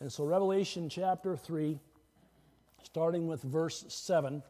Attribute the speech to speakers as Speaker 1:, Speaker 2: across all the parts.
Speaker 1: And so, Revelation chapter 3, starting with verse 7.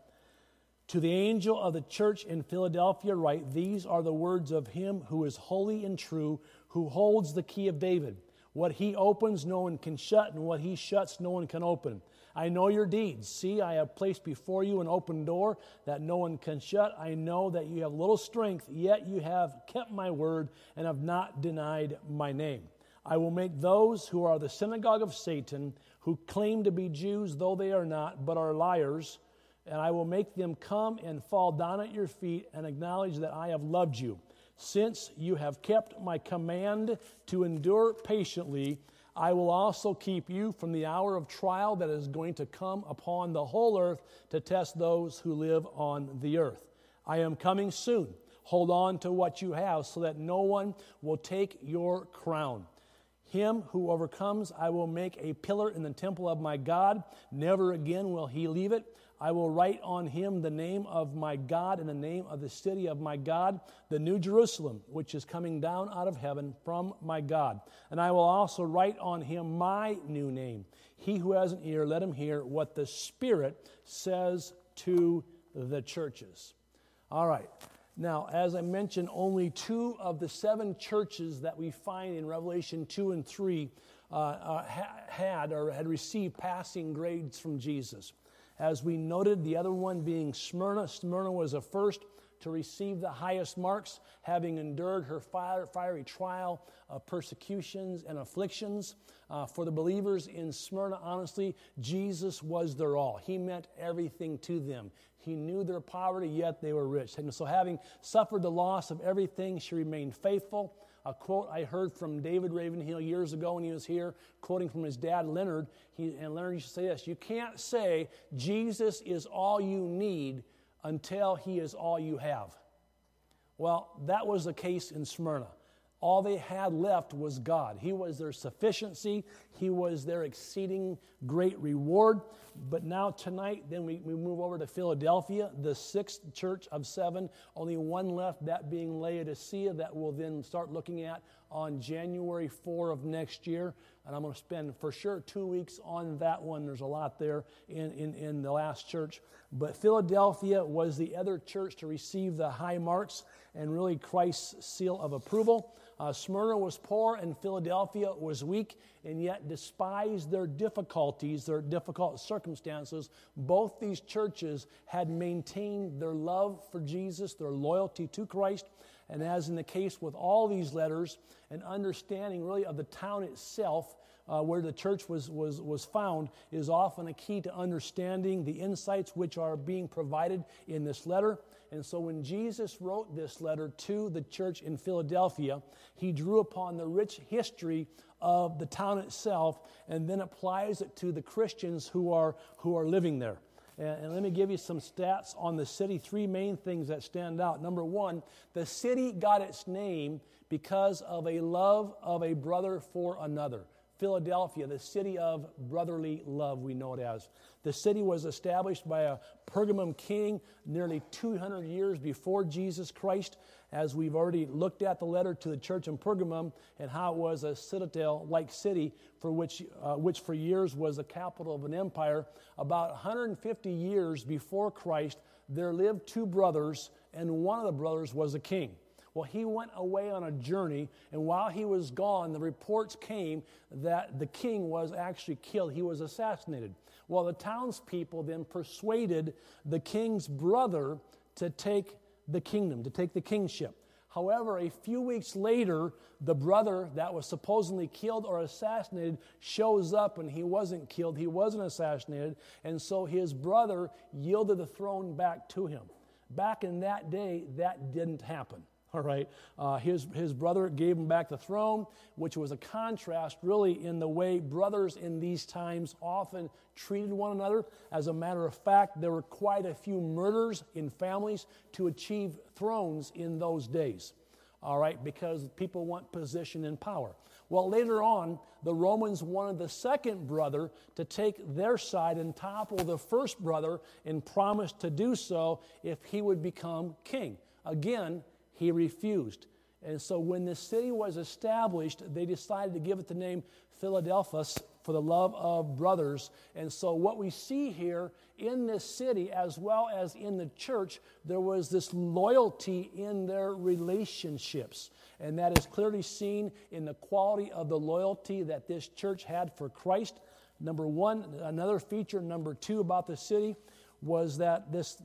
Speaker 1: To the angel of the church in Philadelphia, write These are the words of him who is holy and true, who holds the key of David. What he opens, no one can shut, and what he shuts, no one can open. I know your deeds. See, I have placed before you an open door that no one can shut. I know that you have little strength, yet you have kept my word and have not denied my name. I will make those who are the synagogue of Satan, who claim to be Jews, though they are not, but are liars, and I will make them come and fall down at your feet and acknowledge that I have loved you. Since you have kept my command to endure patiently, I will also keep you from the hour of trial that is going to come upon the whole earth to test those who live on the earth. I am coming soon. Hold on to what you have so that no one will take your crown. Him who overcomes, I will make a pillar in the temple of my God. Never again will he leave it. I will write on him the name of my God and the name of the city of my God, the New Jerusalem, which is coming down out of heaven from my God. And I will also write on him my new name. He who has an ear, let him hear what the Spirit says to the churches. All right. Now, as I mentioned, only two of the seven churches that we find in Revelation 2 and 3 uh, uh, had or had received passing grades from Jesus. As we noted, the other one being Smyrna. Smyrna was the first to receive the highest marks, having endured her fiery trial of persecutions and afflictions. Uh, for the believers in Smyrna, honestly, Jesus was their all. He meant everything to them. He knew their poverty, yet they were rich. And so, having suffered the loss of everything, she remained faithful a quote I heard from David Ravenhill years ago when he was here, quoting from his dad, Leonard. He, and Leonard used to say this You can't say Jesus is all you need until he is all you have. Well, that was the case in Smyrna. All they had left was God. He was their sufficiency, He was their exceeding great reward. But now, tonight, then we, we move over to Philadelphia, the sixth church of seven. Only one left, that being Laodicea, that we'll then start looking at on January 4 of next year. And I'm going to spend for sure two weeks on that one. There's a lot there in, in, in the last church. But Philadelphia was the other church to receive the high marks and really Christ's seal of approval. Uh, Smyrna was poor and Philadelphia was weak, and yet, despised their difficulties, their difficult circumstances, both these churches had maintained their love for Jesus, their loyalty to Christ. And as in the case with all these letters, an understanding really of the town itself uh, where the church was, was, was found is often a key to understanding the insights which are being provided in this letter. And so when Jesus wrote this letter to the church in Philadelphia, he drew upon the rich history of the town itself and then applies it to the Christians who are, who are living there. And, and let me give you some stats on the city. Three main things that stand out. Number one, the city got its name because of a love of a brother for another. Philadelphia, the city of brotherly love, we know it as. The city was established by a Pergamum king nearly 200 years before Jesus Christ, as we've already looked at the letter to the church in Pergamum and how it was a citadel like city for which, uh, which for years was the capital of an empire. About 150 years before Christ, there lived two brothers, and one of the brothers was a king. Well, he went away on a journey, and while he was gone, the reports came that the king was actually killed. He was assassinated. Well, the townspeople then persuaded the king's brother to take the kingdom, to take the kingship. However, a few weeks later, the brother that was supposedly killed or assassinated shows up and he wasn't killed, he wasn't assassinated, and so his brother yielded the throne back to him. Back in that day, that didn't happen. All right. Uh, his, his brother gave him back the throne, which was a contrast, really, in the way brothers in these times often treated one another. As a matter of fact, there were quite a few murders in families to achieve thrones in those days. All right, because people want position and power. Well, later on, the Romans wanted the second brother to take their side and topple the first brother and promised to do so if he would become king. Again, he refused. And so when the city was established, they decided to give it the name Philadelphus for the love of brothers. And so, what we see here in this city, as well as in the church, there was this loyalty in their relationships. And that is clearly seen in the quality of the loyalty that this church had for Christ. Number one, another feature, number two about the city was that this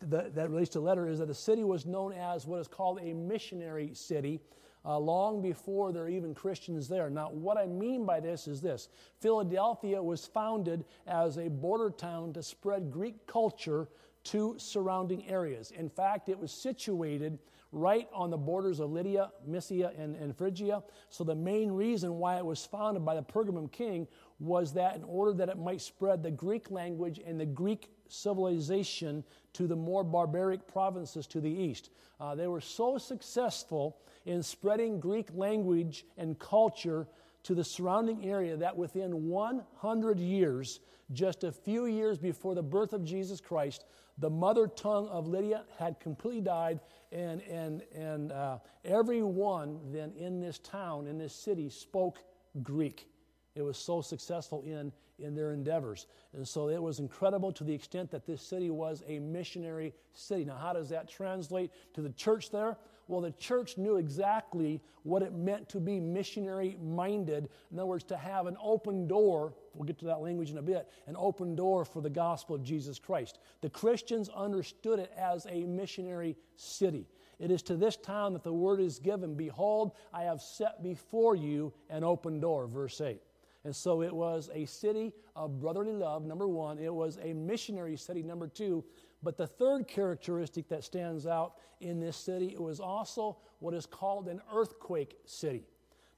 Speaker 1: that relates to the letter is that the city was known as what is called a missionary city uh, long before there are even Christians there. Now, what I mean by this is this Philadelphia was founded as a border town to spread Greek culture to surrounding areas. In fact, it was situated right on the borders of Lydia, Mysia, and, and Phrygia. So, the main reason why it was founded by the Pergamum king was that in order that it might spread the Greek language and the Greek civilization to the more barbaric provinces to the east. Uh, they were so successful in spreading Greek language and culture to the surrounding area that within 100 years, just a few years before the birth of Jesus Christ, the mother tongue of Lydia had completely died, and, and, and uh, everyone then in this town, in this city, spoke Greek. It was so successful in, in their endeavors. And so it was incredible to the extent that this city was a missionary city. Now, how does that translate to the church there? Well, the church knew exactly what it meant to be missionary minded. In other words, to have an open door, we'll get to that language in a bit, an open door for the gospel of Jesus Christ. The Christians understood it as a missionary city. It is to this town that the word is given Behold, I have set before you an open door, verse 8. And so it was a city of brotherly love, number one. It was a missionary city, number two. But the third characteristic that stands out in this city, it was also what is called an earthquake city.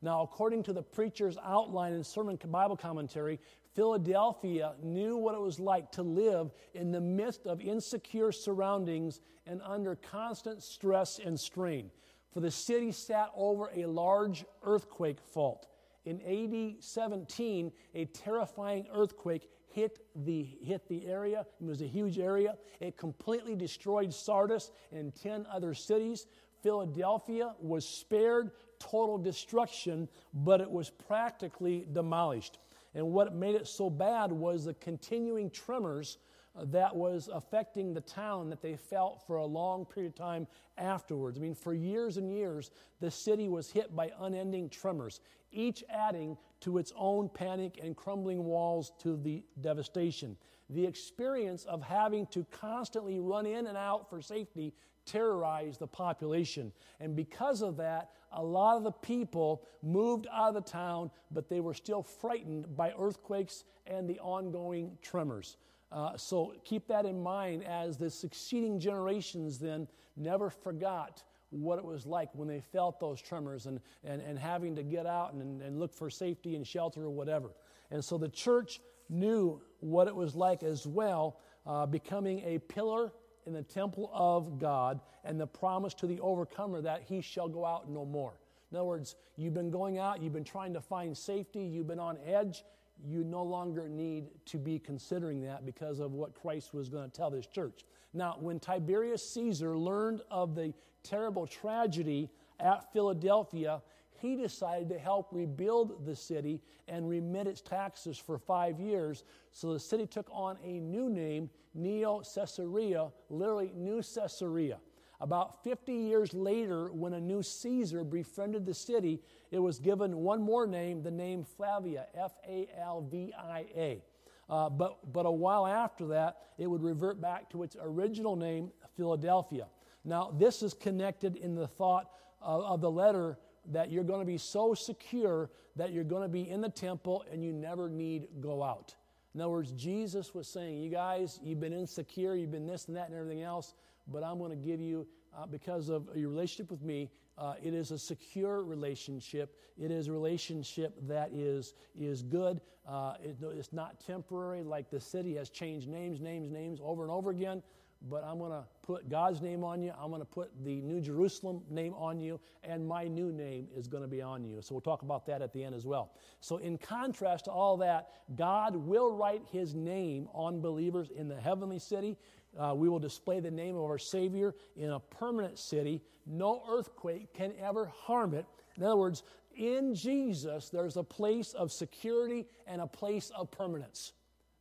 Speaker 1: Now, according to the preacher's outline in Sermon Bible Commentary, Philadelphia knew what it was like to live in the midst of insecure surroundings and under constant stress and strain. For the city sat over a large earthquake fault. In AD 17, a terrifying earthquake hit the, hit the area. It was a huge area. It completely destroyed Sardis and 10 other cities. Philadelphia was spared total destruction, but it was practically demolished. And what made it so bad was the continuing tremors uh, that was affecting the town that they felt for a long period of time afterwards. I mean, for years and years, the city was hit by unending tremors, each adding to its own panic and crumbling walls to the devastation. The experience of having to constantly run in and out for safety terrorized the population. And because of that, a lot of the people moved out of the town, but they were still frightened by earthquakes and the ongoing tremors. Uh, so keep that in mind as the succeeding generations then never forgot what it was like when they felt those tremors and, and, and having to get out and, and look for safety and shelter or whatever. And so the church knew what it was like as well, uh, becoming a pillar in the temple of God and the promise to the overcomer that he shall go out no more. In other words, you've been going out, you've been trying to find safety, you've been on edge, you no longer need to be considering that because of what Christ was going to tell this church. Now, when Tiberius Caesar learned of the terrible tragedy at Philadelphia, he decided to help rebuild the city and remit its taxes for five years. So the city took on a new name, Neo Caesarea, literally New Caesarea. About 50 years later, when a new Caesar befriended the city, it was given one more name, the name Flavia, F A L V I A. Uh, but, but a while after that, it would revert back to its original name, Philadelphia. Now, this is connected in the thought of, of the letter that you're going to be so secure that you're going to be in the temple and you never need go out. In other words, Jesus was saying, You guys, you've been insecure, you've been this and that and everything else but I'm going to give you, uh, because of your relationship with me, uh, it is a secure relationship. It is a relationship that is, is good. Uh, it, it's not temporary, like the city has changed names, names, names over and over again. But I'm going to put God's name on you. I'm going to put the New Jerusalem name on you, and my new name is going to be on you. So we'll talk about that at the end as well. So, in contrast to all that, God will write his name on believers in the heavenly city. Uh, we will display the name of our Savior in a permanent city. No earthquake can ever harm it. In other words, in Jesus, there's a place of security and a place of permanence.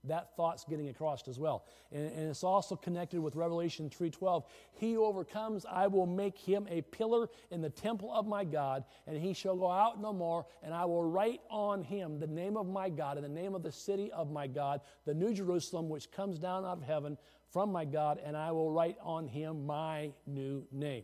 Speaker 1: That thought's getting across as well. And, and, it's also connected with revelation 3.12 he overcomes i will make him a pillar in the temple of my god and he shall go out no more and i will write on him the name of my god and the name of the city of my god the new jerusalem which comes down out of heaven from my god and i will write on him my new name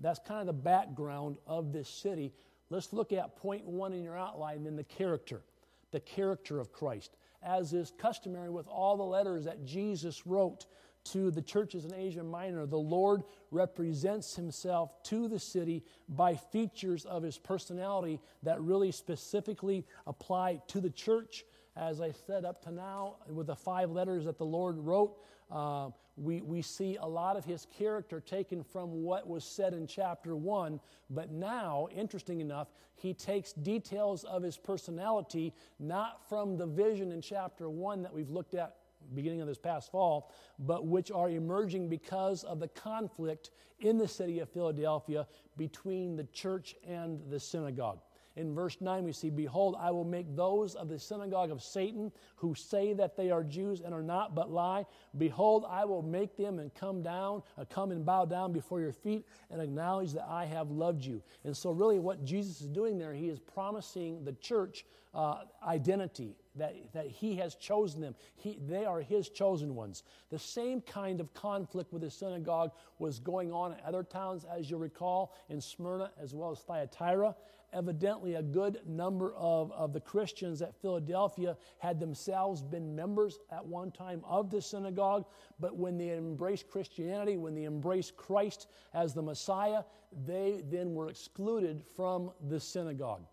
Speaker 1: that's kind of the background of this city let's look at point one in your outline then the character the character of christ as is customary with all the letters that Jesus wrote to the churches in Asia Minor. The Lord represents himself to the city by features of his personality that really specifically apply to the church. As I said up to now, with the five letters that the Lord wrote, uh, we, we see a lot of his character taken from what was said in chapter 1, but now, interesting enough, he takes details of his personality not from the vision in chapter 1 that we've looked at beginning of this past fall, but which are emerging because of the conflict in the city of Philadelphia between the church and the synagogue. In verse 9, we see, Behold, I will make those of the synagogue of Satan who say that they are Jews and are not, but lie. Behold, I will make them and come down, uh, come and bow down before your feet and acknowledge that I have loved you. And so, really, what Jesus is doing there, he is promising the church uh, identity, that, that he has chosen them. He, they are his chosen ones. The same kind of conflict with the synagogue was going on in other towns, as you recall, in Smyrna as well as Thyatira. Evidently, a good number of, of the Christians at Philadelphia had themselves been members at one time of the synagogue, but when they embraced Christianity, when they embraced Christ as the Messiah, they then were excluded from the synagogue.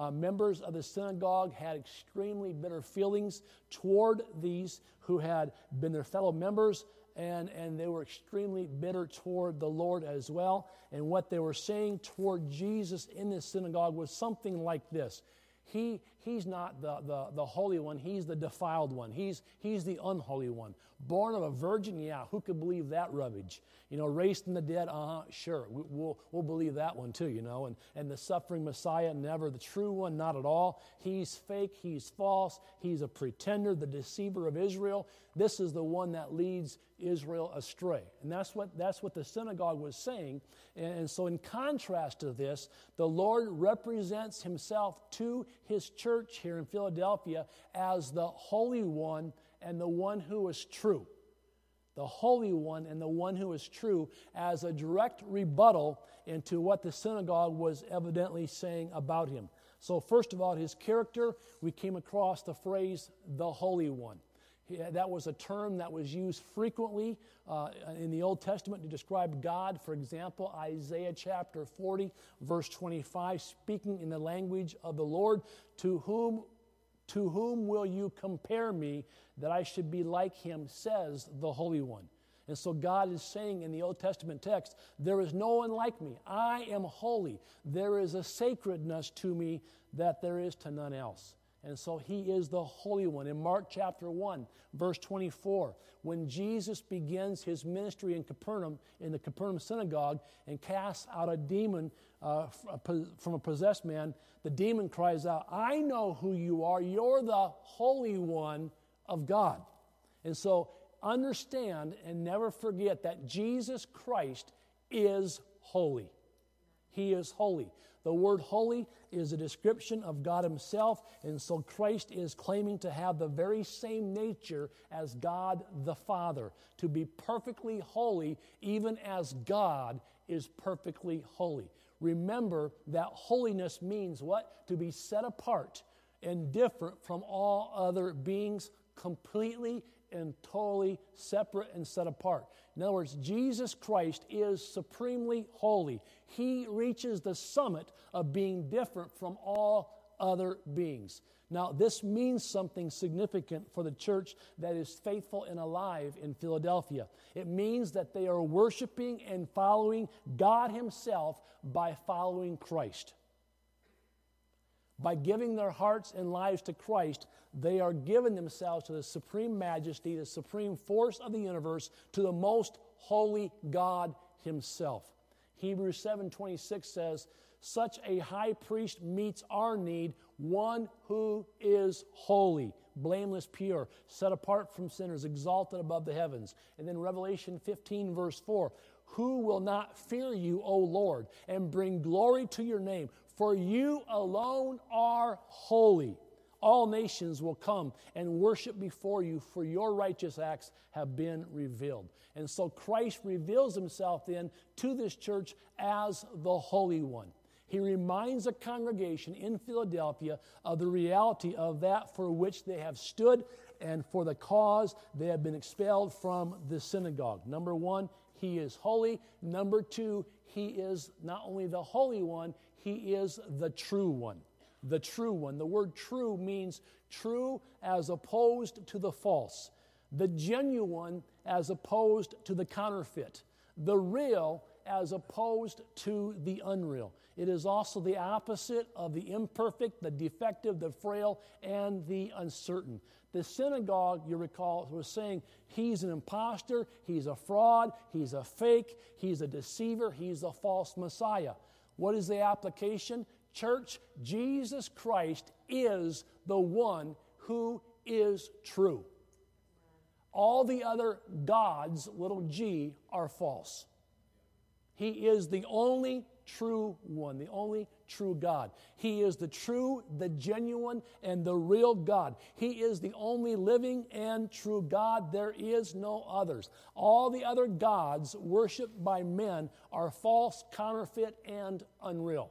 Speaker 1: Uh, members of the synagogue had extremely bitter feelings toward these who had been their fellow members and, and they were extremely bitter toward the Lord as well. And what they were saying toward Jesus in this synagogue was something like this he, he's not the, the, the holy one, he's the defiled one. He's, he's the unholy one. Born of a virgin, yeah, who could believe that rubbish? You know, raised from the dead, uh huh, sure, we, will we'll believe that one too, you know. And, and the suffering Messiah, never the true one, not at all. He's fake, he's false, he's a pretender, the deceiver of Israel. This is the one that leads Israel astray. And that's what, that's what the synagogue was saying. And, and so, in contrast to this, the Lord represents himself to his church here in Philadelphia as the Holy One and the one who is true. The Holy One and the one who is true as a direct rebuttal into what the synagogue was evidently saying about him. So, first of all, his character, we came across the phrase the Holy One. That was a term that was used frequently uh, in the Old Testament to describe God. For example, Isaiah chapter 40, verse 25, speaking in the language of the Lord, to whom, to whom will you compare me that I should be like him, says the Holy One. And so God is saying in the Old Testament text, There is no one like me. I am holy. There is a sacredness to me that there is to none else. And so he is the Holy One. In Mark chapter 1, verse 24, when Jesus begins his ministry in Capernaum, in the Capernaum synagogue, and casts out a demon uh, from a possessed man, the demon cries out, I know who you are. You're the Holy One of God. And so understand and never forget that Jesus Christ is holy. He is holy. The word holy is a description of God Himself, and so Christ is claiming to have the very same nature as God the Father, to be perfectly holy, even as God is perfectly holy. Remember that holiness means what? To be set apart and different from all other beings, completely and totally separate and set apart. In other words, Jesus Christ is supremely holy. He reaches the summit of being different from all other beings. Now, this means something significant for the church that is faithful and alive in Philadelphia. It means that they are worshiping and following God Himself by following Christ. By giving their hearts and lives to Christ, they are giving themselves to the supreme majesty, the supreme force of the universe, to the most holy God himself. Hebrews 7:26 says, Such a high priest meets our need, one who is holy, blameless, pure, set apart from sinners, exalted above the heavens. And then Revelation 15, verse 4 Who will not fear you, O Lord, and bring glory to your name? For you alone are holy. All nations will come and worship before you, for your righteous acts have been revealed. And so Christ reveals himself then to this church as the Holy One. He reminds the congregation in Philadelphia of the reality of that for which they have stood and for the cause they have been expelled from the synagogue. Number one, he is holy. Number two, he is not only the Holy One, he is the true one the true one. The word true means true as opposed to the false, the genuine as opposed to the counterfeit, the real as opposed to the unreal. It is also the opposite of the imperfect, the defective, the frail, and the uncertain. The synagogue, you recall, was saying he's an impostor, he's a fraud, he's a fake, he's a deceiver, he's a false Messiah. What is the application? Church, Jesus Christ is the one who is true. All the other gods, little g, are false. He is the only true one, the only true God. He is the true, the genuine, and the real God. He is the only living and true God. There is no others. All the other gods worshiped by men are false, counterfeit, and unreal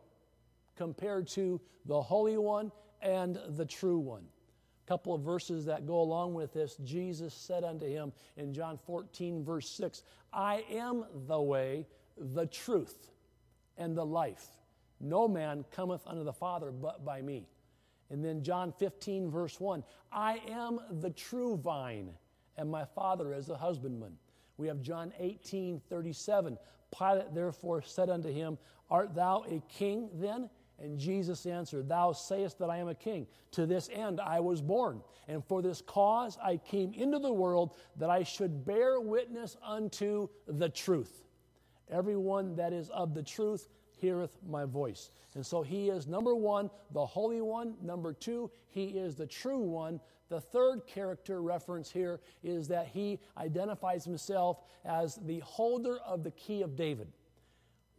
Speaker 1: compared to the Holy One and the True One. A couple of verses that go along with this Jesus said unto him in John 14, verse 6, I am the way, the truth, and the life. No man cometh unto the Father but by me. And then John 15, verse 1 I am the true vine, and my Father is the husbandman. We have John 18, 37. Pilate therefore said unto him, Art thou a king then? And Jesus answered, Thou sayest that I am a king. To this end I was born, and for this cause I came into the world, that I should bear witness unto the truth. Everyone that is of the truth heareth my voice. And so he is number one, the Holy One. Number two, he is the true one. The third character reference here is that he identifies himself as the holder of the key of David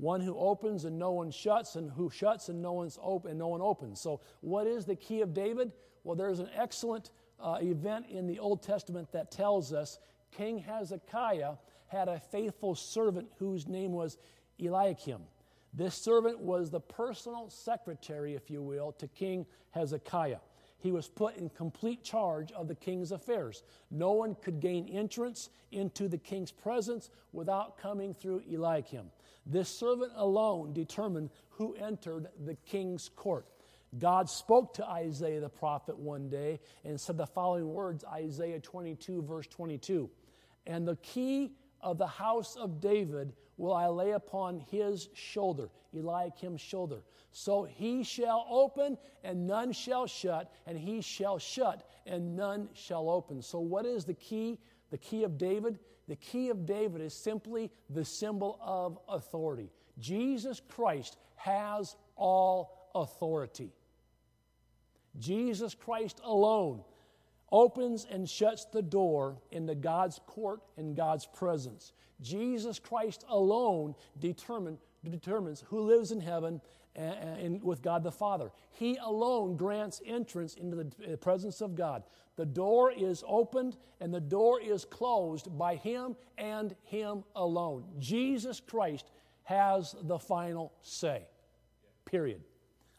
Speaker 1: one who opens and no one shuts, and who shuts and no one's open and no one opens. So, what is the key of David? Well, there's an excellent uh, event in the Old Testament that tells us King Hezekiah had a faithful servant whose name was Eliakim. This servant was the personal secretary, if you will, to King Hezekiah. He was put in complete charge of the king's affairs. No one could gain entrance into the king's presence without coming through Eliakim. This servant alone determined who entered the king's court. God spoke to Isaiah the prophet one day and said the following words Isaiah 22, verse 22. And the key of the house of David will I lay upon his shoulder, Eliakim's shoulder. So he shall open and none shall shut, and he shall shut and none shall open. So, what is the key? The key of David? The key of David is simply the symbol of authority. Jesus Christ has all authority. Jesus Christ alone opens and shuts the door into God's court and God's presence. Jesus Christ alone determine, determines who lives in heaven and, and, with God the Father. He alone grants entrance into the uh, presence of God. The door is opened and the door is closed by Him and Him alone. Jesus Christ has the final say. Period.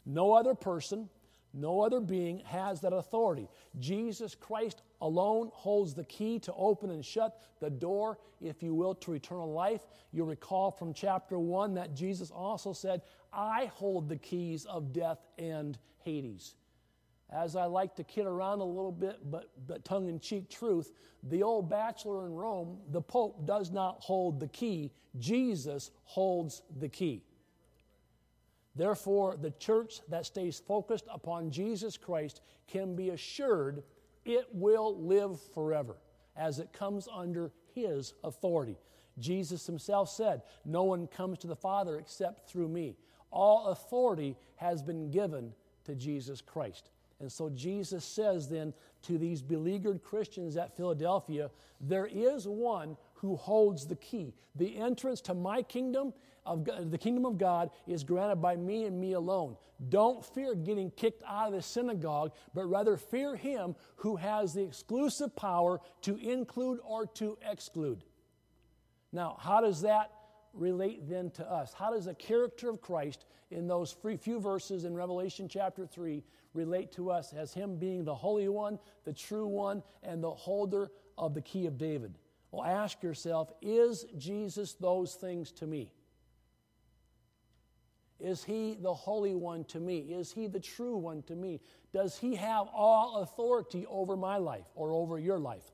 Speaker 1: No other person, no other being has that authority. Jesus Christ alone holds the key to open and shut the door, if you will, to eternal life. You recall from chapter 1 that Jesus also said, I hold the keys of death and Hades as I like to kid around a little bit, but, but tongue in cheek truth, the old bachelor in Rome, the Pope does not hold the key. Jesus holds the key. Therefore, the church that stays focused upon Jesus Christ can be assured it will live forever as it comes under his authority. Jesus himself said, No one comes to the Father except through me. All authority has been given to Jesus Christ. And so Jesus says then to these beleaguered Christians at Philadelphia, there is one who holds the key. The entrance to my kingdom of God, the kingdom of God is granted by me and me alone. Don't fear getting kicked out of the synagogue, but rather fear him who has the exclusive power to include or to exclude. Now, how does that relate then to us? How does the character of Christ in those few verses in Revelation chapter 3 relate to us as Him being the Holy One, the true One, and the holder of the key of David? Well, ask yourself is Jesus those things to me? Is he the Holy One to me? Is he the true one to me? Does he have all authority over my life or over your life?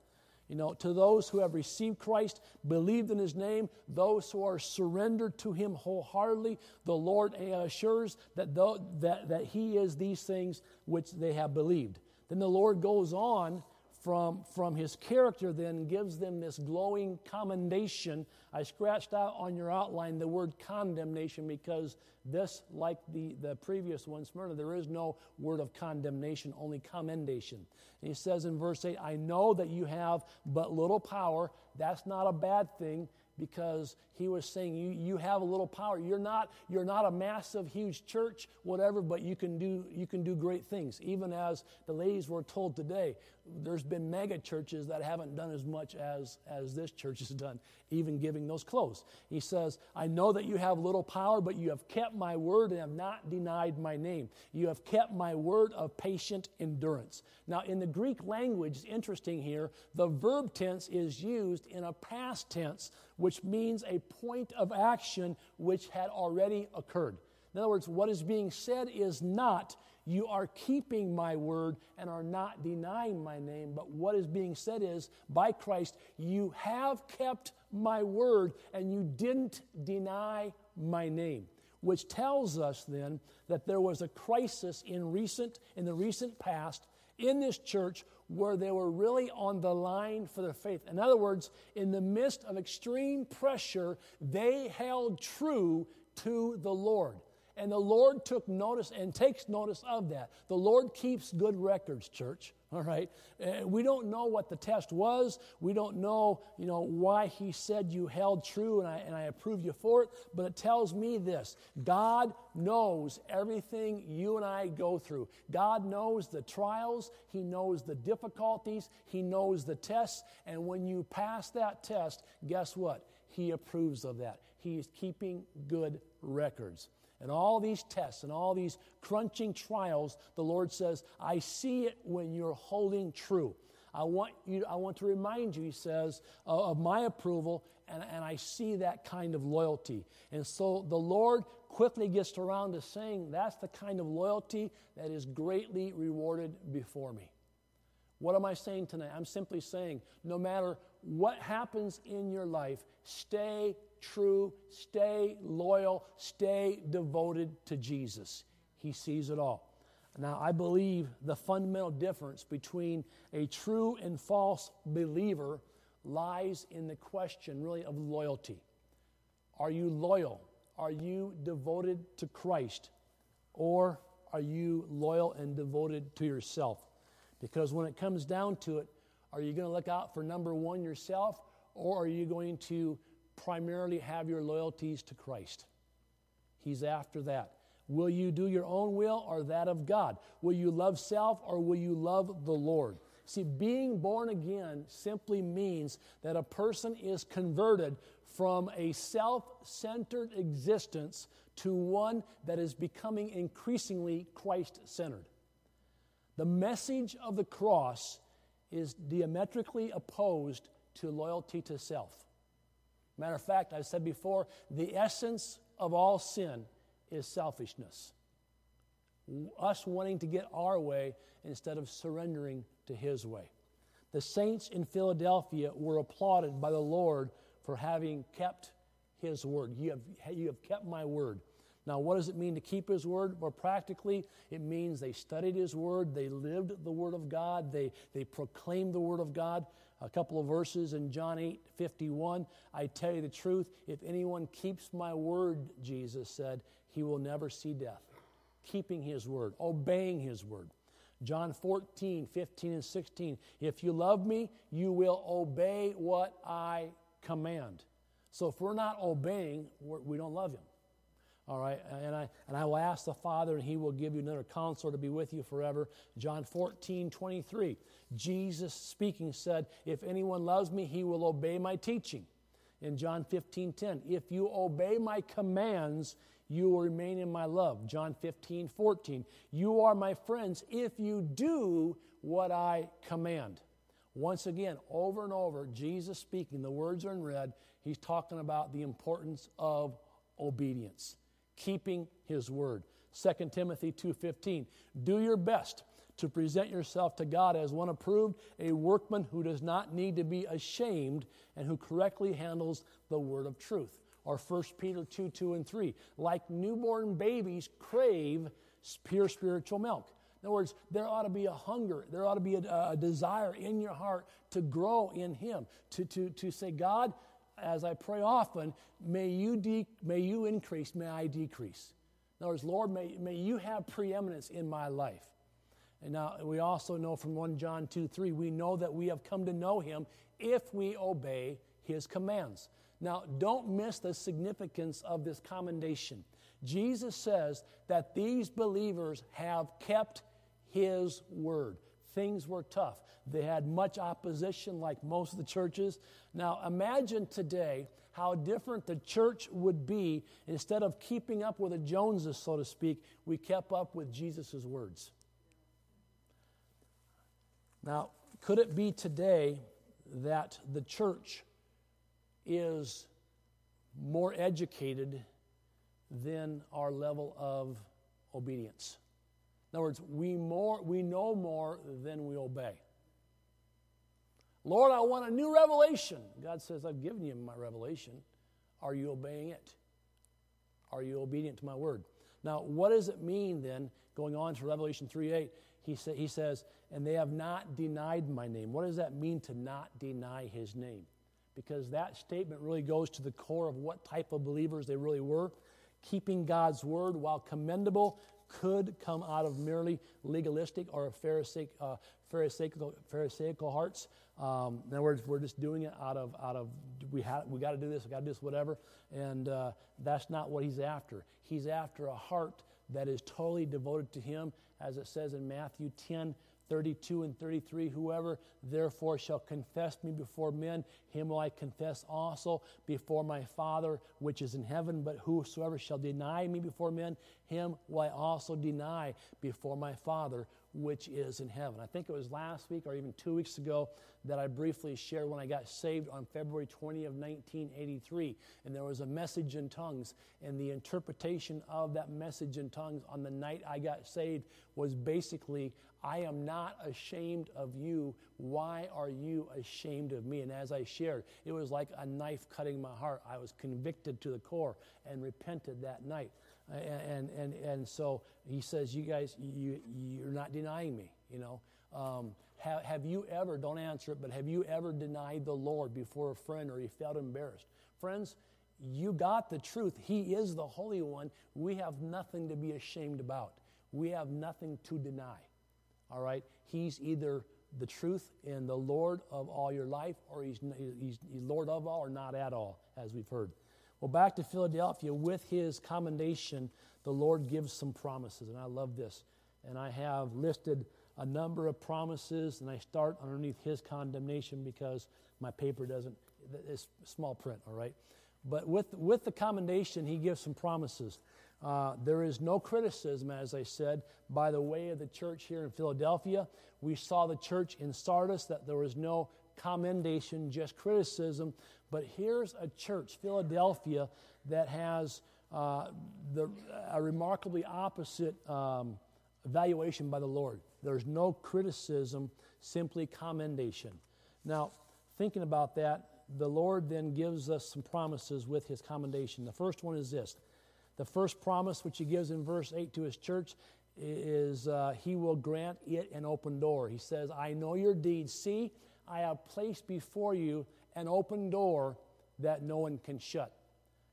Speaker 1: You know, to those who have received Christ, believed in his name, those who are surrendered to him wholeheartedly, the Lord assures that, though, that, that he is these things which they have believed. Then the Lord goes on from, from his character, then gives them this glowing commendation. I scratched out on your outline the word condemnation because this, like the, the previous one, Smyrna, there is no word of condemnation, only commendation. And he says in verse 8, I know that you have but little power. That's not a bad thing because he was saying you, you have a little power you're not you're not a massive huge church whatever but you can do you can do great things even as the ladies were told today there's been mega churches that haven't done as much as as this church has done even giving those clothes. He says i know that you have little power but you have kept my word and have not denied my name. You have kept my word of patient endurance. Now in the greek language it's interesting here the verb tense is used in a past tense which means a point of action which had already occurred. In other words, what is being said is not, you are keeping my word and are not denying my name, but what is being said is, by Christ, you have kept my word and you didn't deny my name. Which tells us then that there was a crisis in recent in the recent past in this church where they were really on the line for their faith. In other words, in the midst of extreme pressure, they held true to the Lord. And the Lord took notice and takes notice of that. The Lord keeps good records, church. All right. Uh, we don't know what the test was. We don't know, you know, why he said you held true and I, and I approve you for it. But it tells me this God knows everything you and I go through. God knows the trials, He knows the difficulties, He knows the tests. And when you pass that test, guess what? He approves of that. He is keeping good records and all these tests and all these crunching trials, the Lord says, I see it when you're holding true. I want, you, I want to remind you, he says, of my approval, and, and I see that kind of loyalty. And so the Lord quickly gets around to saying, That's the kind of loyalty that is greatly rewarded before me. What am I saying tonight? I'm simply saying, no matter what happens in your life, stay true, stay loyal, stay devoted to Jesus. He sees it all. Now, I believe the fundamental difference between a true and false believer lies in the question, really, of loyalty. Are you loyal? Are you devoted to Christ? Or are you loyal and devoted to yourself? Because when it comes down to it, are you going to look out for number one yourself, or are you going to primarily have your loyalties to Christ. He's after that. Will you do your own will or that of God? Will you love self or will you love the Lord? See, being born again simply means that a person is converted from a self centered existence to one that is becoming increasingly Christ centered. The message of the cross is diametrically opposed to loyalty to self. Matter of fact, I've said before, the essence of all sin is selfishness. Us wanting to get our way instead of surrendering to His way. The saints in Philadelphia were applauded by the Lord for having kept His word. You have, you have kept my word. Now, what does it mean to keep His word? Well, practically, it means they studied His word, they lived the word of God, they, they proclaimed the word of God a couple of verses in John 8 51. I tell you the truth, if anyone keeps my word, Jesus said, he will never see death. Keeping his word, obeying his word. John 14, 15, and 16. If you love me, you will obey what I command. So if we're not obeying, we're, we do not love him. All right, and I, and I will ask the Father, and he will give you another counselor to be with you forever. John 14, 23. Jesus speaking said, If anyone loves me, he will obey my teaching. In John 15, 10. If you obey my commands, you will remain in my love. John 15, 14. You are my friends if you do what I command. Once again, over and over, Jesus speaking, the words are in red. He's talking about the importance of obedience, keeping his word. 2 Timothy 2:15 Do your best to present yourself to God as one approved, a workman who does not need to be ashamed and who correctly handles the word of truth or 1 Peter 2 2 and 3. Like newborn babies crave pure spiritual milk. In other words, there ought to be a hunger, there ought to be a, a desire in your heart to grow in Him, to, to, to say, God, as I pray often, may you, de- may you increase, may I decrease. In other words, Lord, may, may you have preeminence in my life. And now we also know from 1 John 2 3, we know that we have come to know him if we obey his commands. Now, don't miss the significance of this commendation. Jesus says that these believers have kept his word. Things were tough. They had much opposition, like most of the churches. Now, imagine today how different the church would be instead of keeping up with the Joneses, so to speak, we kept up with Jesus' words. Now, could it be today that the church is more educated than our level of obedience. In other words, we, more, we know more than we obey. Lord, I want a new revelation. God says, I've given you my revelation. Are you obeying it? Are you obedient to my word? Now, what does it mean then, going on to Revelation 3 8? He, sa- he says, and they have not denied my name. What does that mean to not deny his name? because that statement really goes to the core of what type of believers they really were. Keeping God's word, while commendable, could come out of merely legalistic or pharisaic, uh, pharisaical, pharisaical hearts. Um, in other words, we're just doing it out of, out of we, we got to do this, we got to do this, whatever. And uh, that's not what he's after. He's after a heart that is totally devoted to him, as it says in Matthew 10 32 and 33 Whoever therefore shall confess me before men, him will I confess also before my Father which is in heaven. But whosoever shall deny me before men, him will I also deny before my Father which is in heaven. I think it was last week or even two weeks ago that I briefly shared when I got saved on February 20 of 1983. And there was a message in tongues, and the interpretation of that message in tongues on the night I got saved was basically, I am not ashamed of you. Why are you ashamed of me? And as I shared, it was like a knife cutting my heart. I was convicted to the core and repented that night. And, and, and so he says, You guys, you, you're not denying me, you know. Um, have, have you ever, don't answer it, but have you ever denied the Lord before a friend or you felt embarrassed? Friends, you got the truth. He is the Holy One. We have nothing to be ashamed about. We have nothing to deny. All right? He's either the truth and the Lord of all your life, or he's, he's, he's Lord of all or not at all, as we've heard. Well, back to Philadelphia, with his commendation, the Lord gives some promises, and I love this. And I have listed a number of promises, and I start underneath his condemnation because my paper doesn't, it's small print, all right? But with, with the commendation, he gives some promises. Uh, there is no criticism, as I said, by the way of the church here in Philadelphia. We saw the church in Sardis that there was no commendation, just criticism. But here's a church, Philadelphia, that has uh, the, a remarkably opposite um, evaluation by the Lord. There's no criticism, simply commendation. Now, thinking about that, the Lord then gives us some promises with his commendation. The first one is this the first promise which he gives in verse 8 to his church is uh, he will grant it an open door. He says, I know your deeds. See, I have placed before you an open door that no one can shut.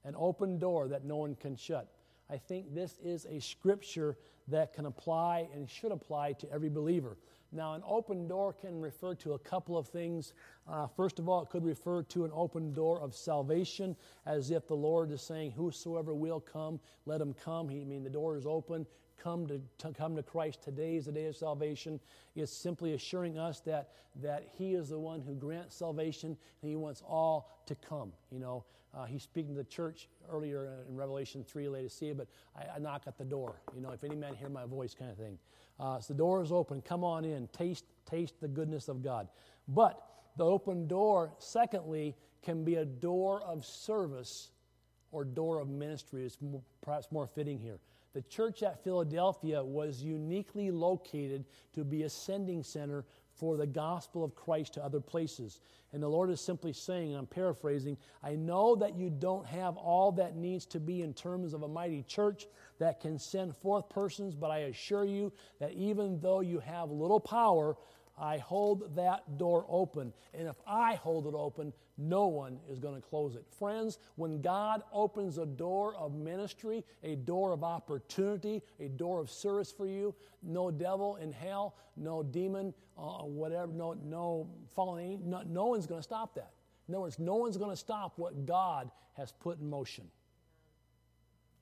Speaker 1: An open door that no one can shut. I think this is a scripture that can apply and should apply to every believer. Now, an open door can refer to a couple of things. Uh, first of all, it could refer to an open door of salvation, as if the Lord is saying, Whosoever will come, let him come. He, I mean, the door is open. Come to, to, come to Christ. Today is the day of salvation. It's simply assuring us that, that He is the one who grants salvation and He wants all to come. You know, uh, He's speaking to the church earlier in Revelation 3, Laodicea, but I, I knock at the door. You know, if any man hear my voice, kind of thing. Uh, so the door is open. Come on in. Taste, taste the goodness of God. But the open door, secondly, can be a door of service or door of ministry. It's more, perhaps more fitting here. The church at Philadelphia was uniquely located to be a sending center for the gospel of Christ to other places. And the Lord is simply saying, and I'm paraphrasing, I know that you don't have all that needs to be in terms of a mighty church that can send forth persons, but I assure you that even though you have little power, I hold that door open. And if I hold it open, no one is going to close it. Friends, when God opens a door of ministry, a door of opportunity, a door of service for you, no devil in hell, no demon, uh, whatever, no, no fallen no, no one's going to stop that. In other words, no one's going to stop what God has put in motion.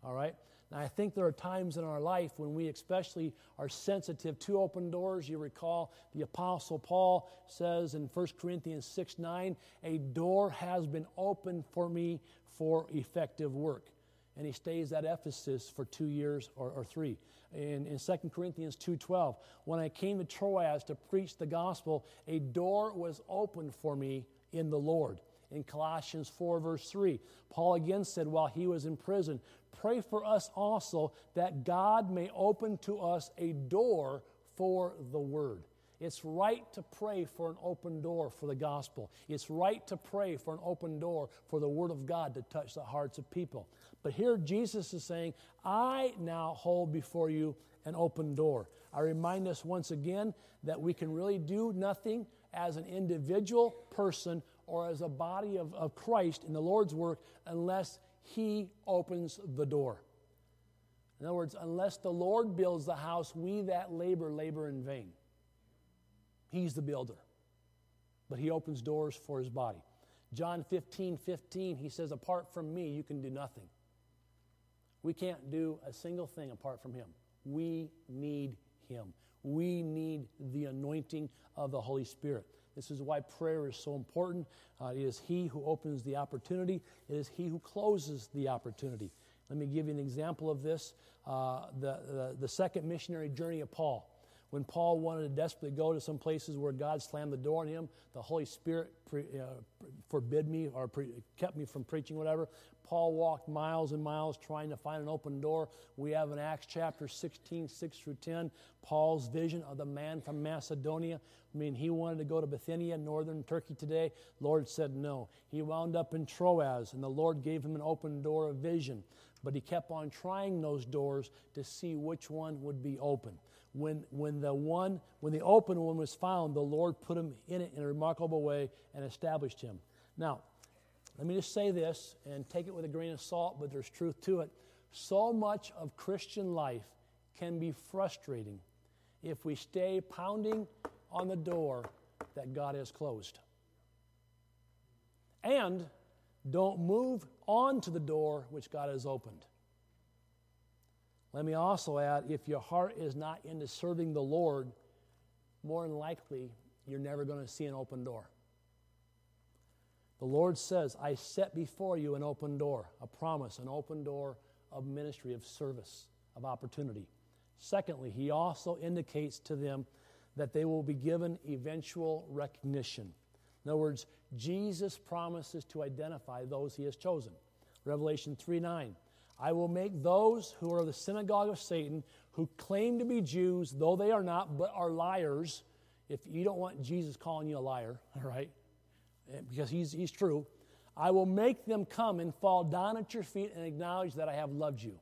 Speaker 1: All right? Now, I think there are times in our life when we especially are sensitive to open doors. You recall the Apostle Paul says in 1 Corinthians 6 9, a door has been opened for me for effective work. And he stays at Ephesus for two years or, or three. In, in 2 Corinthians 2.12, when I came to Troas to preach the gospel, a door was opened for me in the Lord in Colossians 4, verse 3. Paul again said, while he was in prison, pray for us also that God may open to us a door for the word. It's right to pray for an open door for the gospel. It's right to pray for an open door for the word of God to touch the hearts of people. But here Jesus is saying, I now hold before you an open door. I remind us once again that we can really do nothing as an individual person or as a body of, of Christ in the Lord's work unless he opens the door. In other words, unless the Lord builds the house, we that labor, labor in vain. He's the builder, but He opens doors for His body. John 15, 15, He says, Apart from me, you can do nothing. We can't do a single thing apart from Him. We need Him. We need the anointing of the Holy Spirit. This is why prayer is so important. Uh, it is He who opens the opportunity, it is He who closes the opportunity. Let me give you an example of this. Uh, the, the, the second missionary journey of Paul. When Paul wanted to desperately go to some places where God slammed the door on him, the Holy Spirit pre, uh, forbid me or pre, kept me from preaching, whatever. Paul walked miles and miles trying to find an open door. We have in Acts chapter 16, 6 through 10, Paul's vision of the man from Macedonia. I mean, he wanted to go to Bithynia, northern Turkey today. Lord said no. He wound up in Troas, and the Lord gave him an open door of vision. But he kept on trying those doors to see which one would be open when, when the one, when the open one was found, the Lord put him in it in a remarkable way and established him. Now, let me just say this and take it with a grain of salt, but there's truth to it. So much of Christian life can be frustrating if we stay pounding on the door that God has closed. And don't move on to the door which God has opened. Let me also add if your heart is not into serving the Lord, more than likely you're never going to see an open door. The Lord says, I set before you an open door, a promise, an open door of ministry, of service, of opportunity. Secondly, He also indicates to them that they will be given eventual recognition. In other words, Jesus promises to identify those He has chosen. Revelation 3 9. I will make those who are the synagogue of Satan, who claim to be Jews, though they are not, but are liars. If you don't want Jesus calling you a liar, all right, Eh, because he's, he's true, I will make them come and fall down at your feet and acknowledge that I have loved you.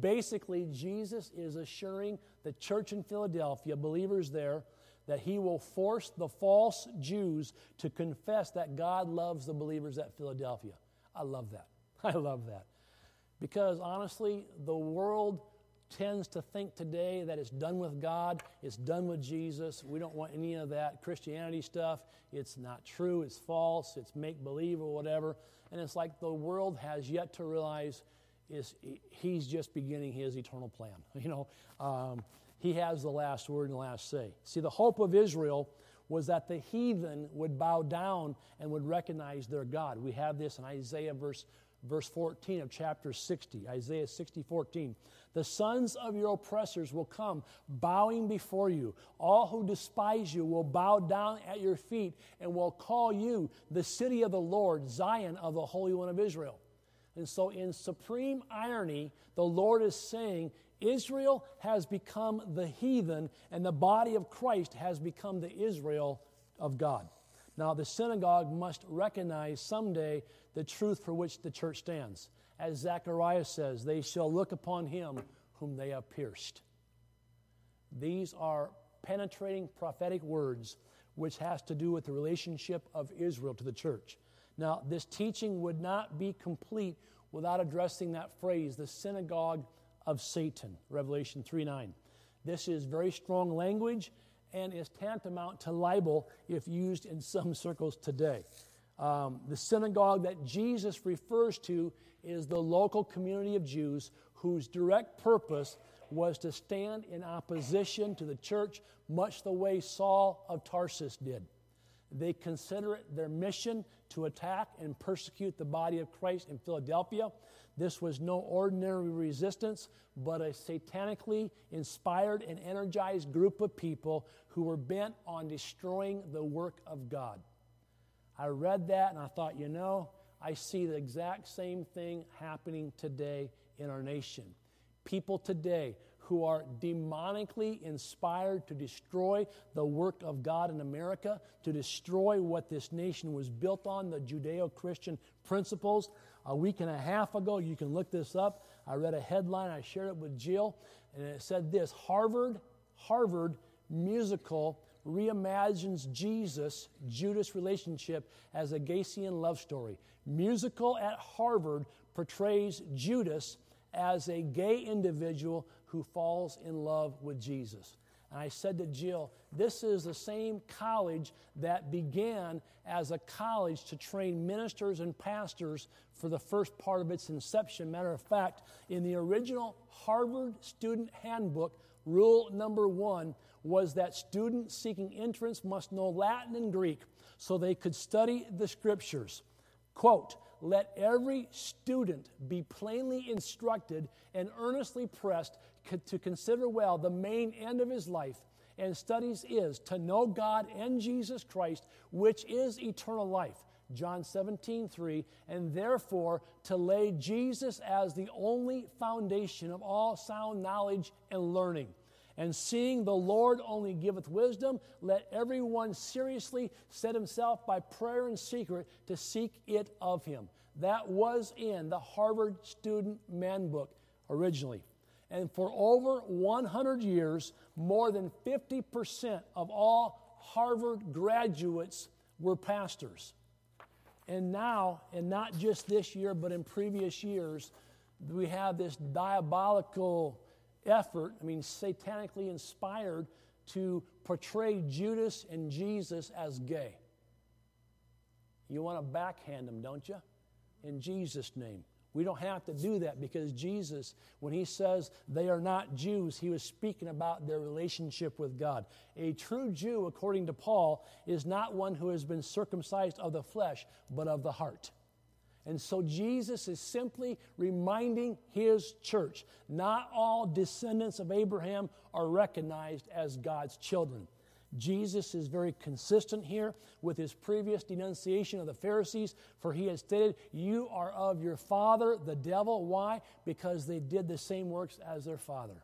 Speaker 1: Basically, Jesus is assuring the church in Philadelphia, believers there, that he will force the false Jews to confess that God loves the believers at Philadelphia. I love that. I love that. Because honestly, the world tends to think today that it's done with God, it's done with Jesus. We don't want any of that Christianity stuff. It's not true, it's false, it's make believe or whatever. And it's like the world has yet to realize is he's just beginning his eternal plan. You know, um, he has the last word and the last say. See, the hope of Israel was that the heathen would bow down and would recognize their God. We have this in Isaiah verse, verse 14 of chapter 60, Isaiah 60, 14. The sons of your oppressors will come bowing before you. All who despise you will bow down at your feet and will call you the city of the Lord, Zion of the Holy One of Israel. And so, in supreme irony, the Lord is saying, Israel has become the heathen, and the body of Christ has become the Israel of God. Now, the synagogue must recognize someday the truth for which the church stands. As Zechariah says, they shall look upon him whom they have pierced. These are penetrating prophetic words which has to do with the relationship of Israel to the church. Now, this teaching would not be complete without addressing that phrase, the synagogue of Satan, Revelation 3 9. This is very strong language and is tantamount to libel if used in some circles today. Um, the synagogue that Jesus refers to is the local community of Jews whose direct purpose was to stand in opposition to the church, much the way Saul of Tarsus did. They consider it their mission to attack and persecute the body of Christ in Philadelphia. This was no ordinary resistance, but a satanically inspired and energized group of people who were bent on destroying the work of God. I read that and I thought, you know, I see the exact same thing happening today in our nation. People today who are demonically inspired to destroy the work of God in America, to destroy what this nation was built on, the Judeo Christian principles. A week and a half ago, you can look this up. I read a headline, I shared it with Jill, and it said this Harvard, Harvard musical reimagines Jesus Judas relationship as a Gacyan love story. Musical at Harvard portrays Judas as a gay individual who falls in love with Jesus. And I said to Jill, this is the same college that began as a college to train ministers and pastors for the first part of its inception. Matter of fact, in the original Harvard Student Handbook, rule number one was that students seeking entrance must know Latin and Greek so they could study the scriptures. Quote, let every student be plainly instructed and earnestly pressed to consider well the main end of his life and studies is to know God and Jesus Christ, which is eternal life. John 17, 3, and therefore to lay Jesus as the only foundation of all sound knowledge and learning. And seeing the Lord only giveth wisdom, let everyone seriously set himself by prayer and secret to seek it of him. That was in the Harvard Student Manbook originally. And for over 100 years, more than 50% of all Harvard graduates were pastors. And now, and not just this year, but in previous years, we have this diabolical effort, I mean, satanically inspired, to portray Judas and Jesus as gay. You want to backhand them, don't you? In Jesus' name. We don't have to do that because Jesus, when he says they are not Jews, he was speaking about their relationship with God. A true Jew, according to Paul, is not one who has been circumcised of the flesh, but of the heart. And so Jesus is simply reminding his church not all descendants of Abraham are recognized as God's children. Jesus is very consistent here with his previous denunciation of the Pharisees, for he has stated, You are of your father, the devil. Why? Because they did the same works as their father.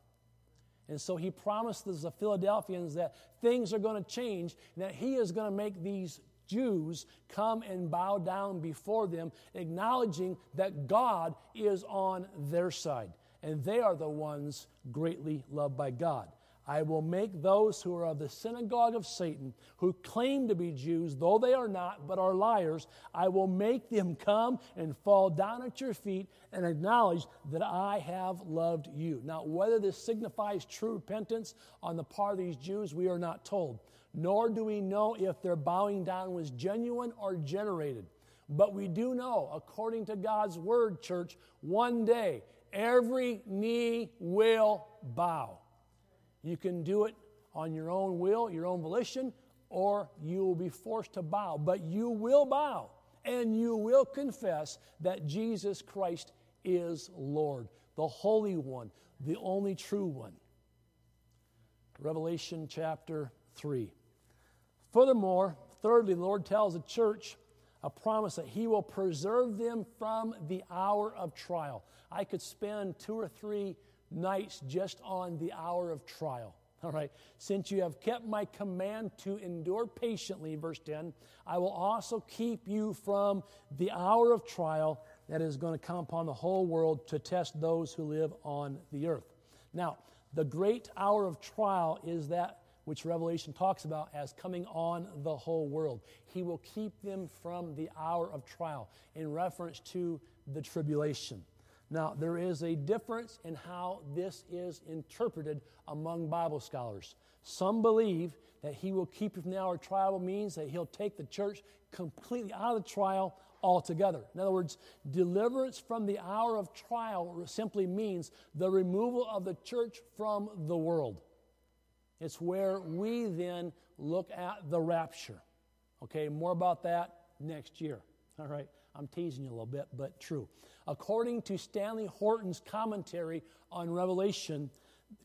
Speaker 1: And so he promises the Philadelphians that things are going to change, that he is going to make these Jews come and bow down before them, acknowledging that God is on their side, and they are the ones greatly loved by God. I will make those who are of the synagogue of Satan, who claim to be Jews, though they are not, but are liars, I will make them come and fall down at your feet and acknowledge that I have loved you. Now, whether this signifies true repentance on the part of these Jews, we are not told. Nor do we know if their bowing down was genuine or generated. But we do know, according to God's word, church, one day every knee will bow. You can do it on your own will, your own volition, or you will be forced to bow. But you will bow and you will confess that Jesus Christ is Lord, the Holy One, the only true one. Revelation chapter 3. Furthermore, thirdly, the Lord tells the church a promise that He will preserve them from the hour of trial. I could spend two or three nights just on the hour of trial. All right. Since you have kept my command to endure patiently, verse 10, I will also keep you from the hour of trial that is going to come upon the whole world to test those who live on the earth. Now, the great hour of trial is that which Revelation talks about as coming on the whole world. He will keep them from the hour of trial in reference to the tribulation. Now, there is a difference in how this is interpreted among Bible scholars. Some believe that he will keep you from the hour of trial means that he'll take the church completely out of the trial altogether. In other words, deliverance from the hour of trial simply means the removal of the church from the world. It's where we then look at the rapture. Okay, more about that next year. All right, I'm teasing you a little bit, but true. According to Stanley Horton's commentary on Revelation,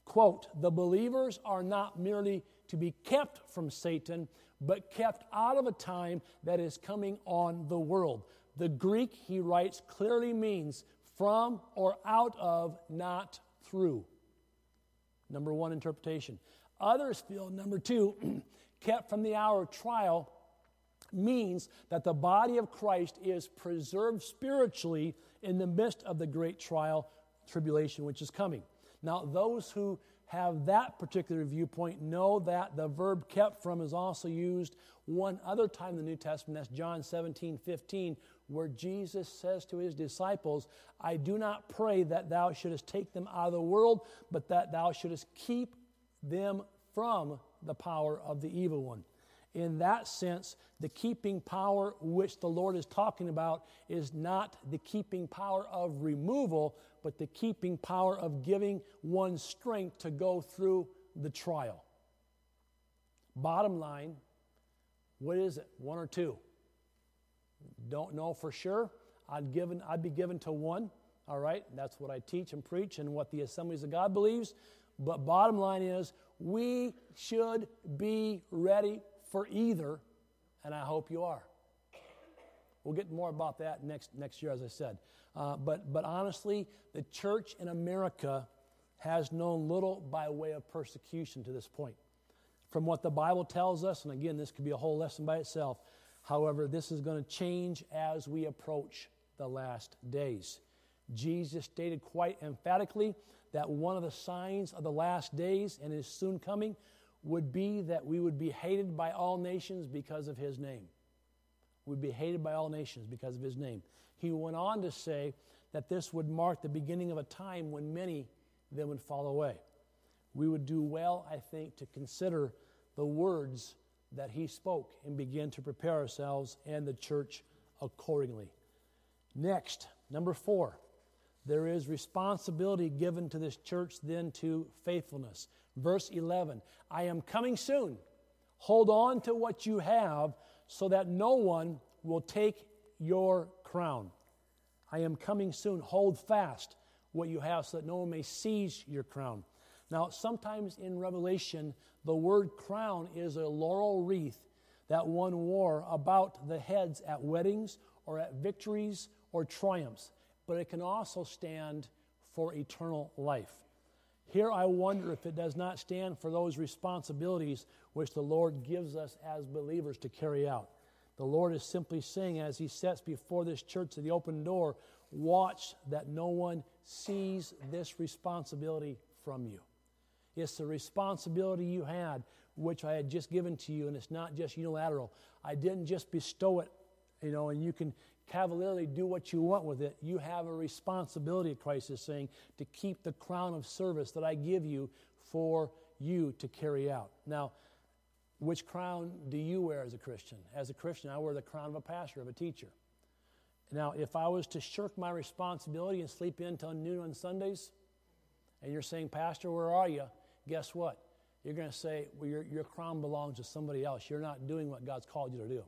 Speaker 1: quote, the believers are not merely to be kept from Satan, but kept out of a time that is coming on the world. The Greek, he writes, clearly means from or out of, not through. Number one interpretation. Others feel, number two, kept from the hour of trial means that the body of Christ is preserved spiritually in the midst of the great trial, tribulation, which is coming. Now, those who have that particular viewpoint know that the verb kept from is also used one other time in the New Testament. That's John 17, 15, where Jesus says to his disciples, I do not pray that thou shouldest take them out of the world, but that thou shouldest keep them from the power of the evil one in that sense, the keeping power which the Lord is talking about is not the keeping power of removal, but the keeping power of giving one strength to go through the trial. Bottom line, what is it? One or two? Don't know for sure. I'd, given, I'd be given to one. All right, that's what I teach and preach and what the Assemblies of God believes. But bottom line is, we should be ready for either, and I hope you are. We'll get more about that next, next year, as I said. Uh, but, but honestly, the church in America has known little by way of persecution to this point. From what the Bible tells us, and again, this could be a whole lesson by itself, however, this is going to change as we approach the last days. Jesus stated quite emphatically that one of the signs of the last days and his soon coming would be that we would be hated by all nations because of his name. We'd be hated by all nations because of his name. He went on to say that this would mark the beginning of a time when many then would fall away. We would do well, I think, to consider the words that he spoke and begin to prepare ourselves and the church accordingly. Next, number four, there is responsibility given to this church then to faithfulness. Verse 11 I am coming soon. Hold on to what you have so that no one will take your crown. I am coming soon. Hold fast what you have so that no one may seize your crown. Now, sometimes in Revelation, the word crown is a laurel wreath that one wore about the heads at weddings or at victories or triumphs, but it can also stand for eternal life. Here I wonder if it does not stand for those responsibilities which the Lord gives us as believers to carry out. The Lord is simply saying, as He sets before this church the open door, watch that no one sees this responsibility from you. It's the responsibility you had, which I had just given to you, and it's not just unilateral. I didn't just bestow it, you know, and you can cavalierly do what you want with it. You have a responsibility, Christ is saying, to keep the crown of service that I give you for you to carry out. Now, which crown do you wear as a Christian? As a Christian, I wear the crown of a pastor, of a teacher. Now, if I was to shirk my responsibility and sleep in till noon on Sundays, and you're saying, Pastor, where are you? Guess what? You're going to say, well, your, your crown belongs to somebody else. You're not doing what God's called you to do.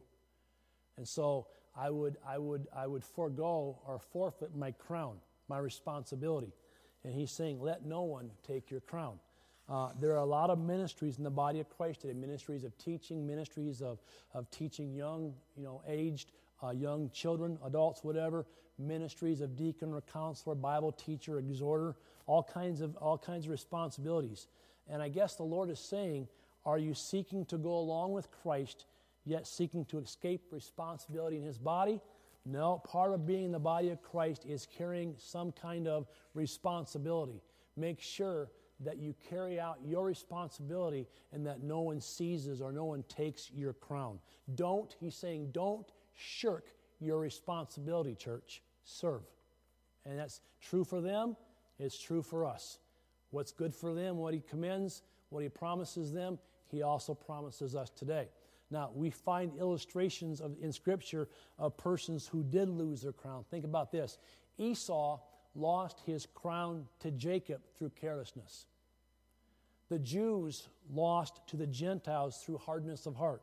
Speaker 1: And so I would, I would, I would forego or forfeit my crown, my responsibility. And he's saying, let no one take your crown. Uh, there are a lot of ministries in the body of Christ today ministries of teaching, ministries of, of teaching young, you know, aged, uh, young children, adults, whatever, ministries of deacon or counselor, Bible teacher, exhorter, all kinds of, all kinds of responsibilities. And I guess the Lord is saying, are you seeking to go along with Christ, yet seeking to escape responsibility in his body? No, part of being the body of Christ is carrying some kind of responsibility. Make sure that you carry out your responsibility and that no one seizes or no one takes your crown. Don't, he's saying, don't shirk your responsibility, church. Serve. And that's true for them, it's true for us. What's good for them, what he commends, what he promises them, he also promises us today. Now, we find illustrations of, in Scripture of persons who did lose their crown. Think about this Esau lost his crown to Jacob through carelessness. The Jews lost to the Gentiles through hardness of heart.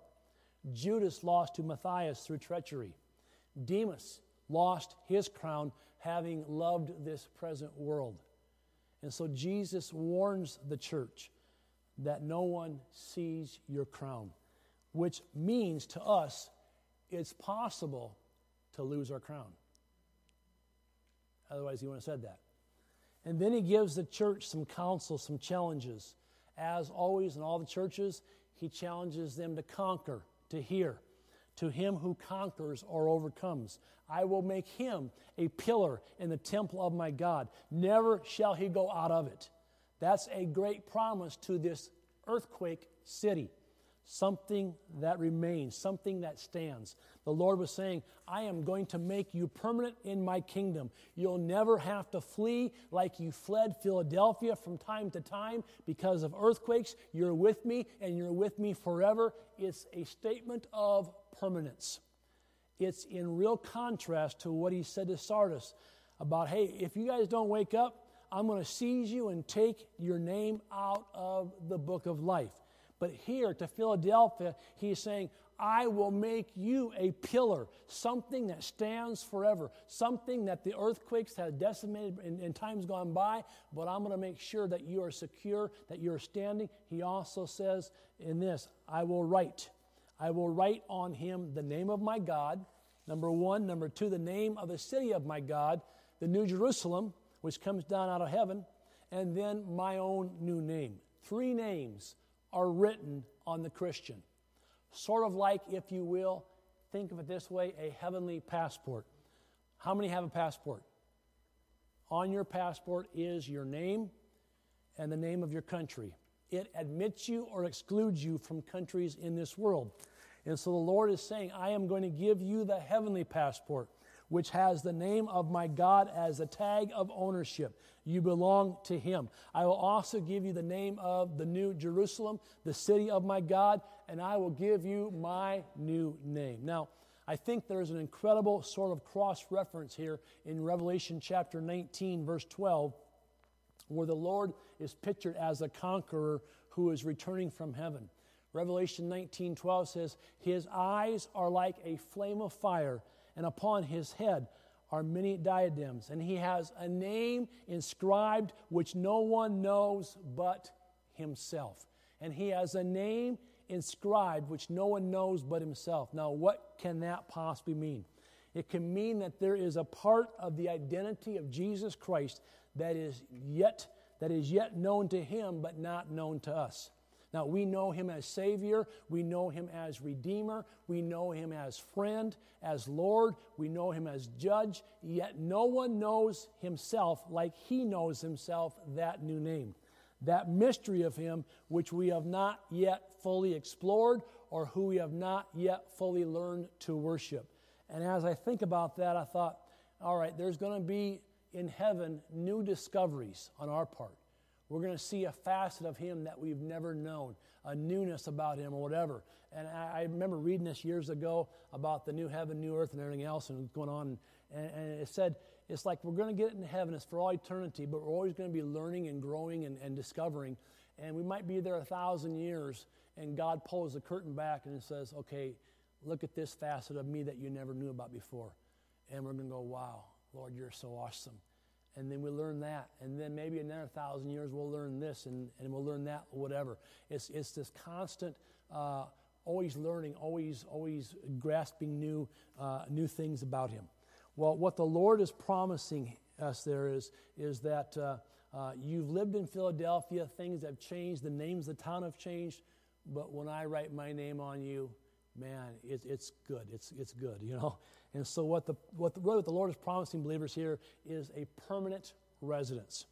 Speaker 1: Judas lost to Matthias through treachery. Demas lost his crown having loved this present world. And so Jesus warns the church that no one sees your crown, which means to us it's possible to lose our crown. Otherwise, he wouldn't have said that. And then he gives the church some counsel, some challenges. As always in all the churches, he challenges them to conquer, to hear. To him who conquers or overcomes, I will make him a pillar in the temple of my God. Never shall he go out of it. That's a great promise to this earthquake city something that remains, something that stands. The Lord was saying, I am going to make you permanent in my kingdom. You'll never have to flee like you fled Philadelphia from time to time because of earthquakes. You're with me and you're with me forever. It's a statement of permanence. It's in real contrast to what he said to Sardis about, hey, if you guys don't wake up, I'm going to seize you and take your name out of the book of life. But here to Philadelphia, he's saying, I will make you a pillar, something that stands forever, something that the earthquakes have decimated in, in times gone by, but I'm going to make sure that you are secure, that you're standing. He also says in this, I will write. I will write on him the name of my God, number one. Number two, the name of the city of my God, the New Jerusalem, which comes down out of heaven, and then my own new name. Three names are written on the Christian. Sort of like, if you will, think of it this way a heavenly passport. How many have a passport? On your passport is your name and the name of your country. It admits you or excludes you from countries in this world. And so the Lord is saying, I am going to give you the heavenly passport which has the name of my God as a tag of ownership. You belong to him. I will also give you the name of the new Jerusalem, the city of my God, and I will give you my new name. Now, I think there's an incredible sort of cross reference here in Revelation chapter 19, verse 12, where the Lord is pictured as a conqueror who is returning from heaven. Revelation 19:12 says, "His eyes are like a flame of fire, and upon his head are many diadems, and he has a name inscribed which no one knows but himself. And he has a name inscribed which no one knows but himself. Now, what can that possibly mean? It can mean that there is a part of the identity of Jesus Christ that is yet that is yet known to him but not known to us. Now, we know him as Savior, we know him as Redeemer, we know him as friend, as Lord, we know him as Judge, yet no one knows himself like he knows himself that new name. that mystery of Him which we have not yet fully explored or who we have not yet fully learned to worship. And as I think about that, I thought, all right, there's going to be in heaven new discoveries on our part. We're going to see a facet of Him that we've never known, a newness about Him or whatever. And I, I remember reading this years ago about the new heaven, new earth, and everything else, and going on. And, and it said, it's like we're going to get it in heaven, it's for all eternity, but we're always going to be learning and growing and, and discovering. And we might be there a thousand years, and God pulls the curtain back and says, okay, look at this facet of me that you never knew about before. And we're going to go, wow, Lord, you're so awesome and then we learn that. And then maybe another thousand years we'll learn this and, and we'll learn that, whatever. It's, it's this constant, uh, always learning, always, always grasping new, uh, new things about Him. Well, what the Lord is promising us there is, is that uh, uh you've lived in Philadelphia, things have changed, the names of the town have changed, but when I write my name on you, man, it, it's good. It's, it's good, you know. And so, what the, what, the, what the Lord is promising believers here is a permanent residence.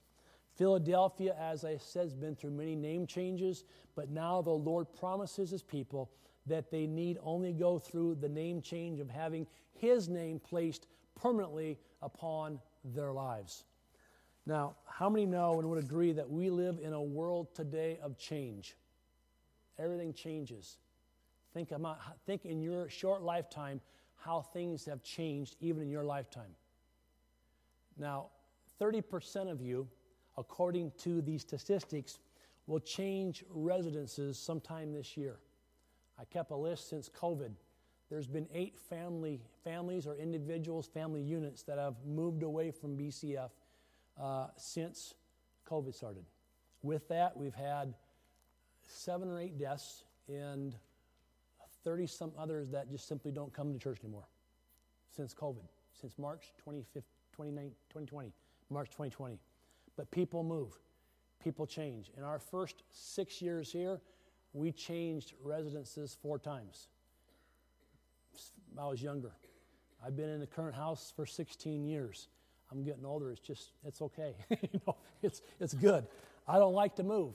Speaker 1: Philadelphia, as I said, has been through many name changes, but now the Lord promises his people that they need only go through the name change of having his name placed permanently upon their lives. Now, how many know and would agree that we live in a world today of change? Everything changes. Think, about, think in your short lifetime how things have changed even in your lifetime. Now, 30% of you, according to these statistics, will change residences sometime this year. I kept a list since COVID. There's been eight family families or individuals, family units that have moved away from BCF uh, since COVID started. With that, we've had seven or eight deaths and 30 some others that just simply don't come to church anymore since COVID, since March 2020, March 2020. But people move, people change. In our first six years here, we changed residences four times. I was younger. I've been in the current house for 16 years. I'm getting older. It's just, it's okay. you know, it's, it's good. I don't like to move.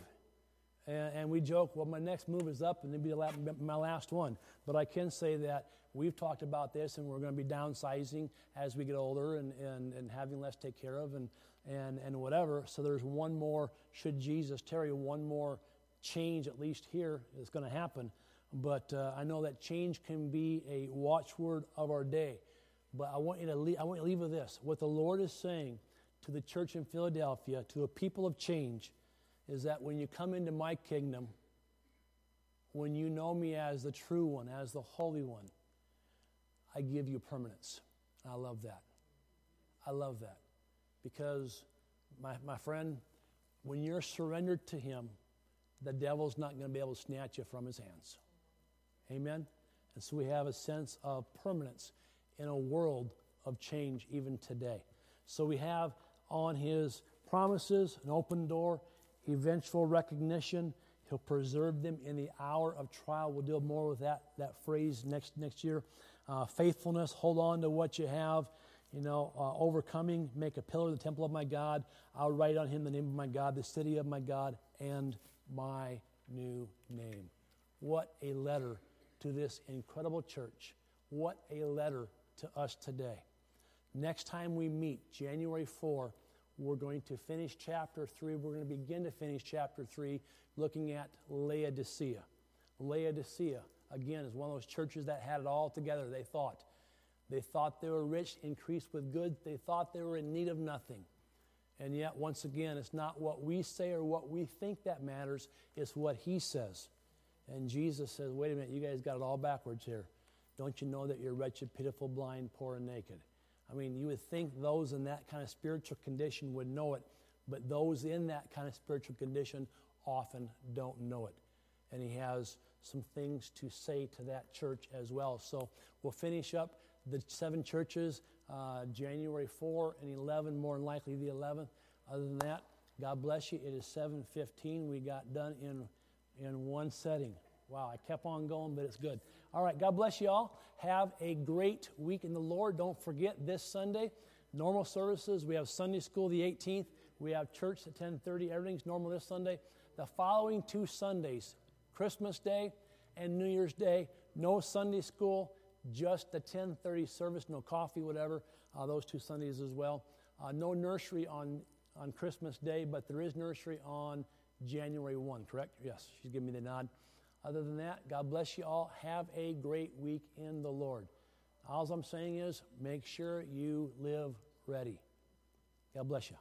Speaker 1: And, and, we joke, well, my next move is up and it'll be my last one. But I can say that we've talked about this and we're going to be downsizing as we get older and, and, and having less to take care of and, and, and whatever. So there's one more, should Jesus tarry, one more change, at least here, is going to happen. But uh, I know that change can be a watchword of our day. But I want you to leave, I want you to leave with this. What the Lord is saying to the church in Philadelphia, to a people of change, is that when you come into my kingdom, when you know me as the true one, as the holy one, I give you permanence. I love that. I love that. Because, my, my friend, when you're surrendered to Him, the devil's not going to be able to snatch you from His hands. Amen? And so we have a sense of permanence in a world of change even today. So we have on His promises an open door eventual recognition. He'll preserve them in the hour of trial. We'll deal more with that, that phrase next, next year. Uh, faithfulness, hold on to what you have. You know, uh, overcoming, make a pillar of the temple of my God. I'll write on him the name of my God, the city of my God, and my new name. What a letter to this incredible church. What a letter to us today. Next time we meet, January 4, we're going to finish chapter 3. We're going to begin to finish chapter 3 looking at Laodicea. Laodicea, again, is one of those churches that had it all together, they thought. They thought they were rich, increased with goods. They thought they were in need of nothing. And yet, once again, it's not what we say or what we think that matters, it's what He says. And Jesus says, wait a minute, you guys got it all backwards here. Don't you know that you're wretched, pitiful, blind, poor, and naked? I mean, you would think those in that kind of spiritual condition would know it, but those in that kind of spiritual condition often don't know it. And he has some things to say to that church as well. So we'll finish up the seven churches uh, January 4 and 11, more than likely the 11th. Other than that, God bless you. It is 7:15. We got done in in one setting. Wow, I kept on going, but it's good. All right, God bless you all. Have a great week in the Lord. Don't forget this Sunday, normal services. We have Sunday school the 18th. We have church at 10:30. Everything's normal this Sunday. The following two Sundays, Christmas Day and New Year's Day, no Sunday school, just the 10:30 service, no coffee, whatever. Uh, those two Sundays as well. Uh, no nursery on on Christmas Day, but there is nursery on January 1. Correct? Yes, she's giving me the nod. Other than that, God bless you all. Have a great week in the Lord. All I'm saying is make sure you live ready. God bless you.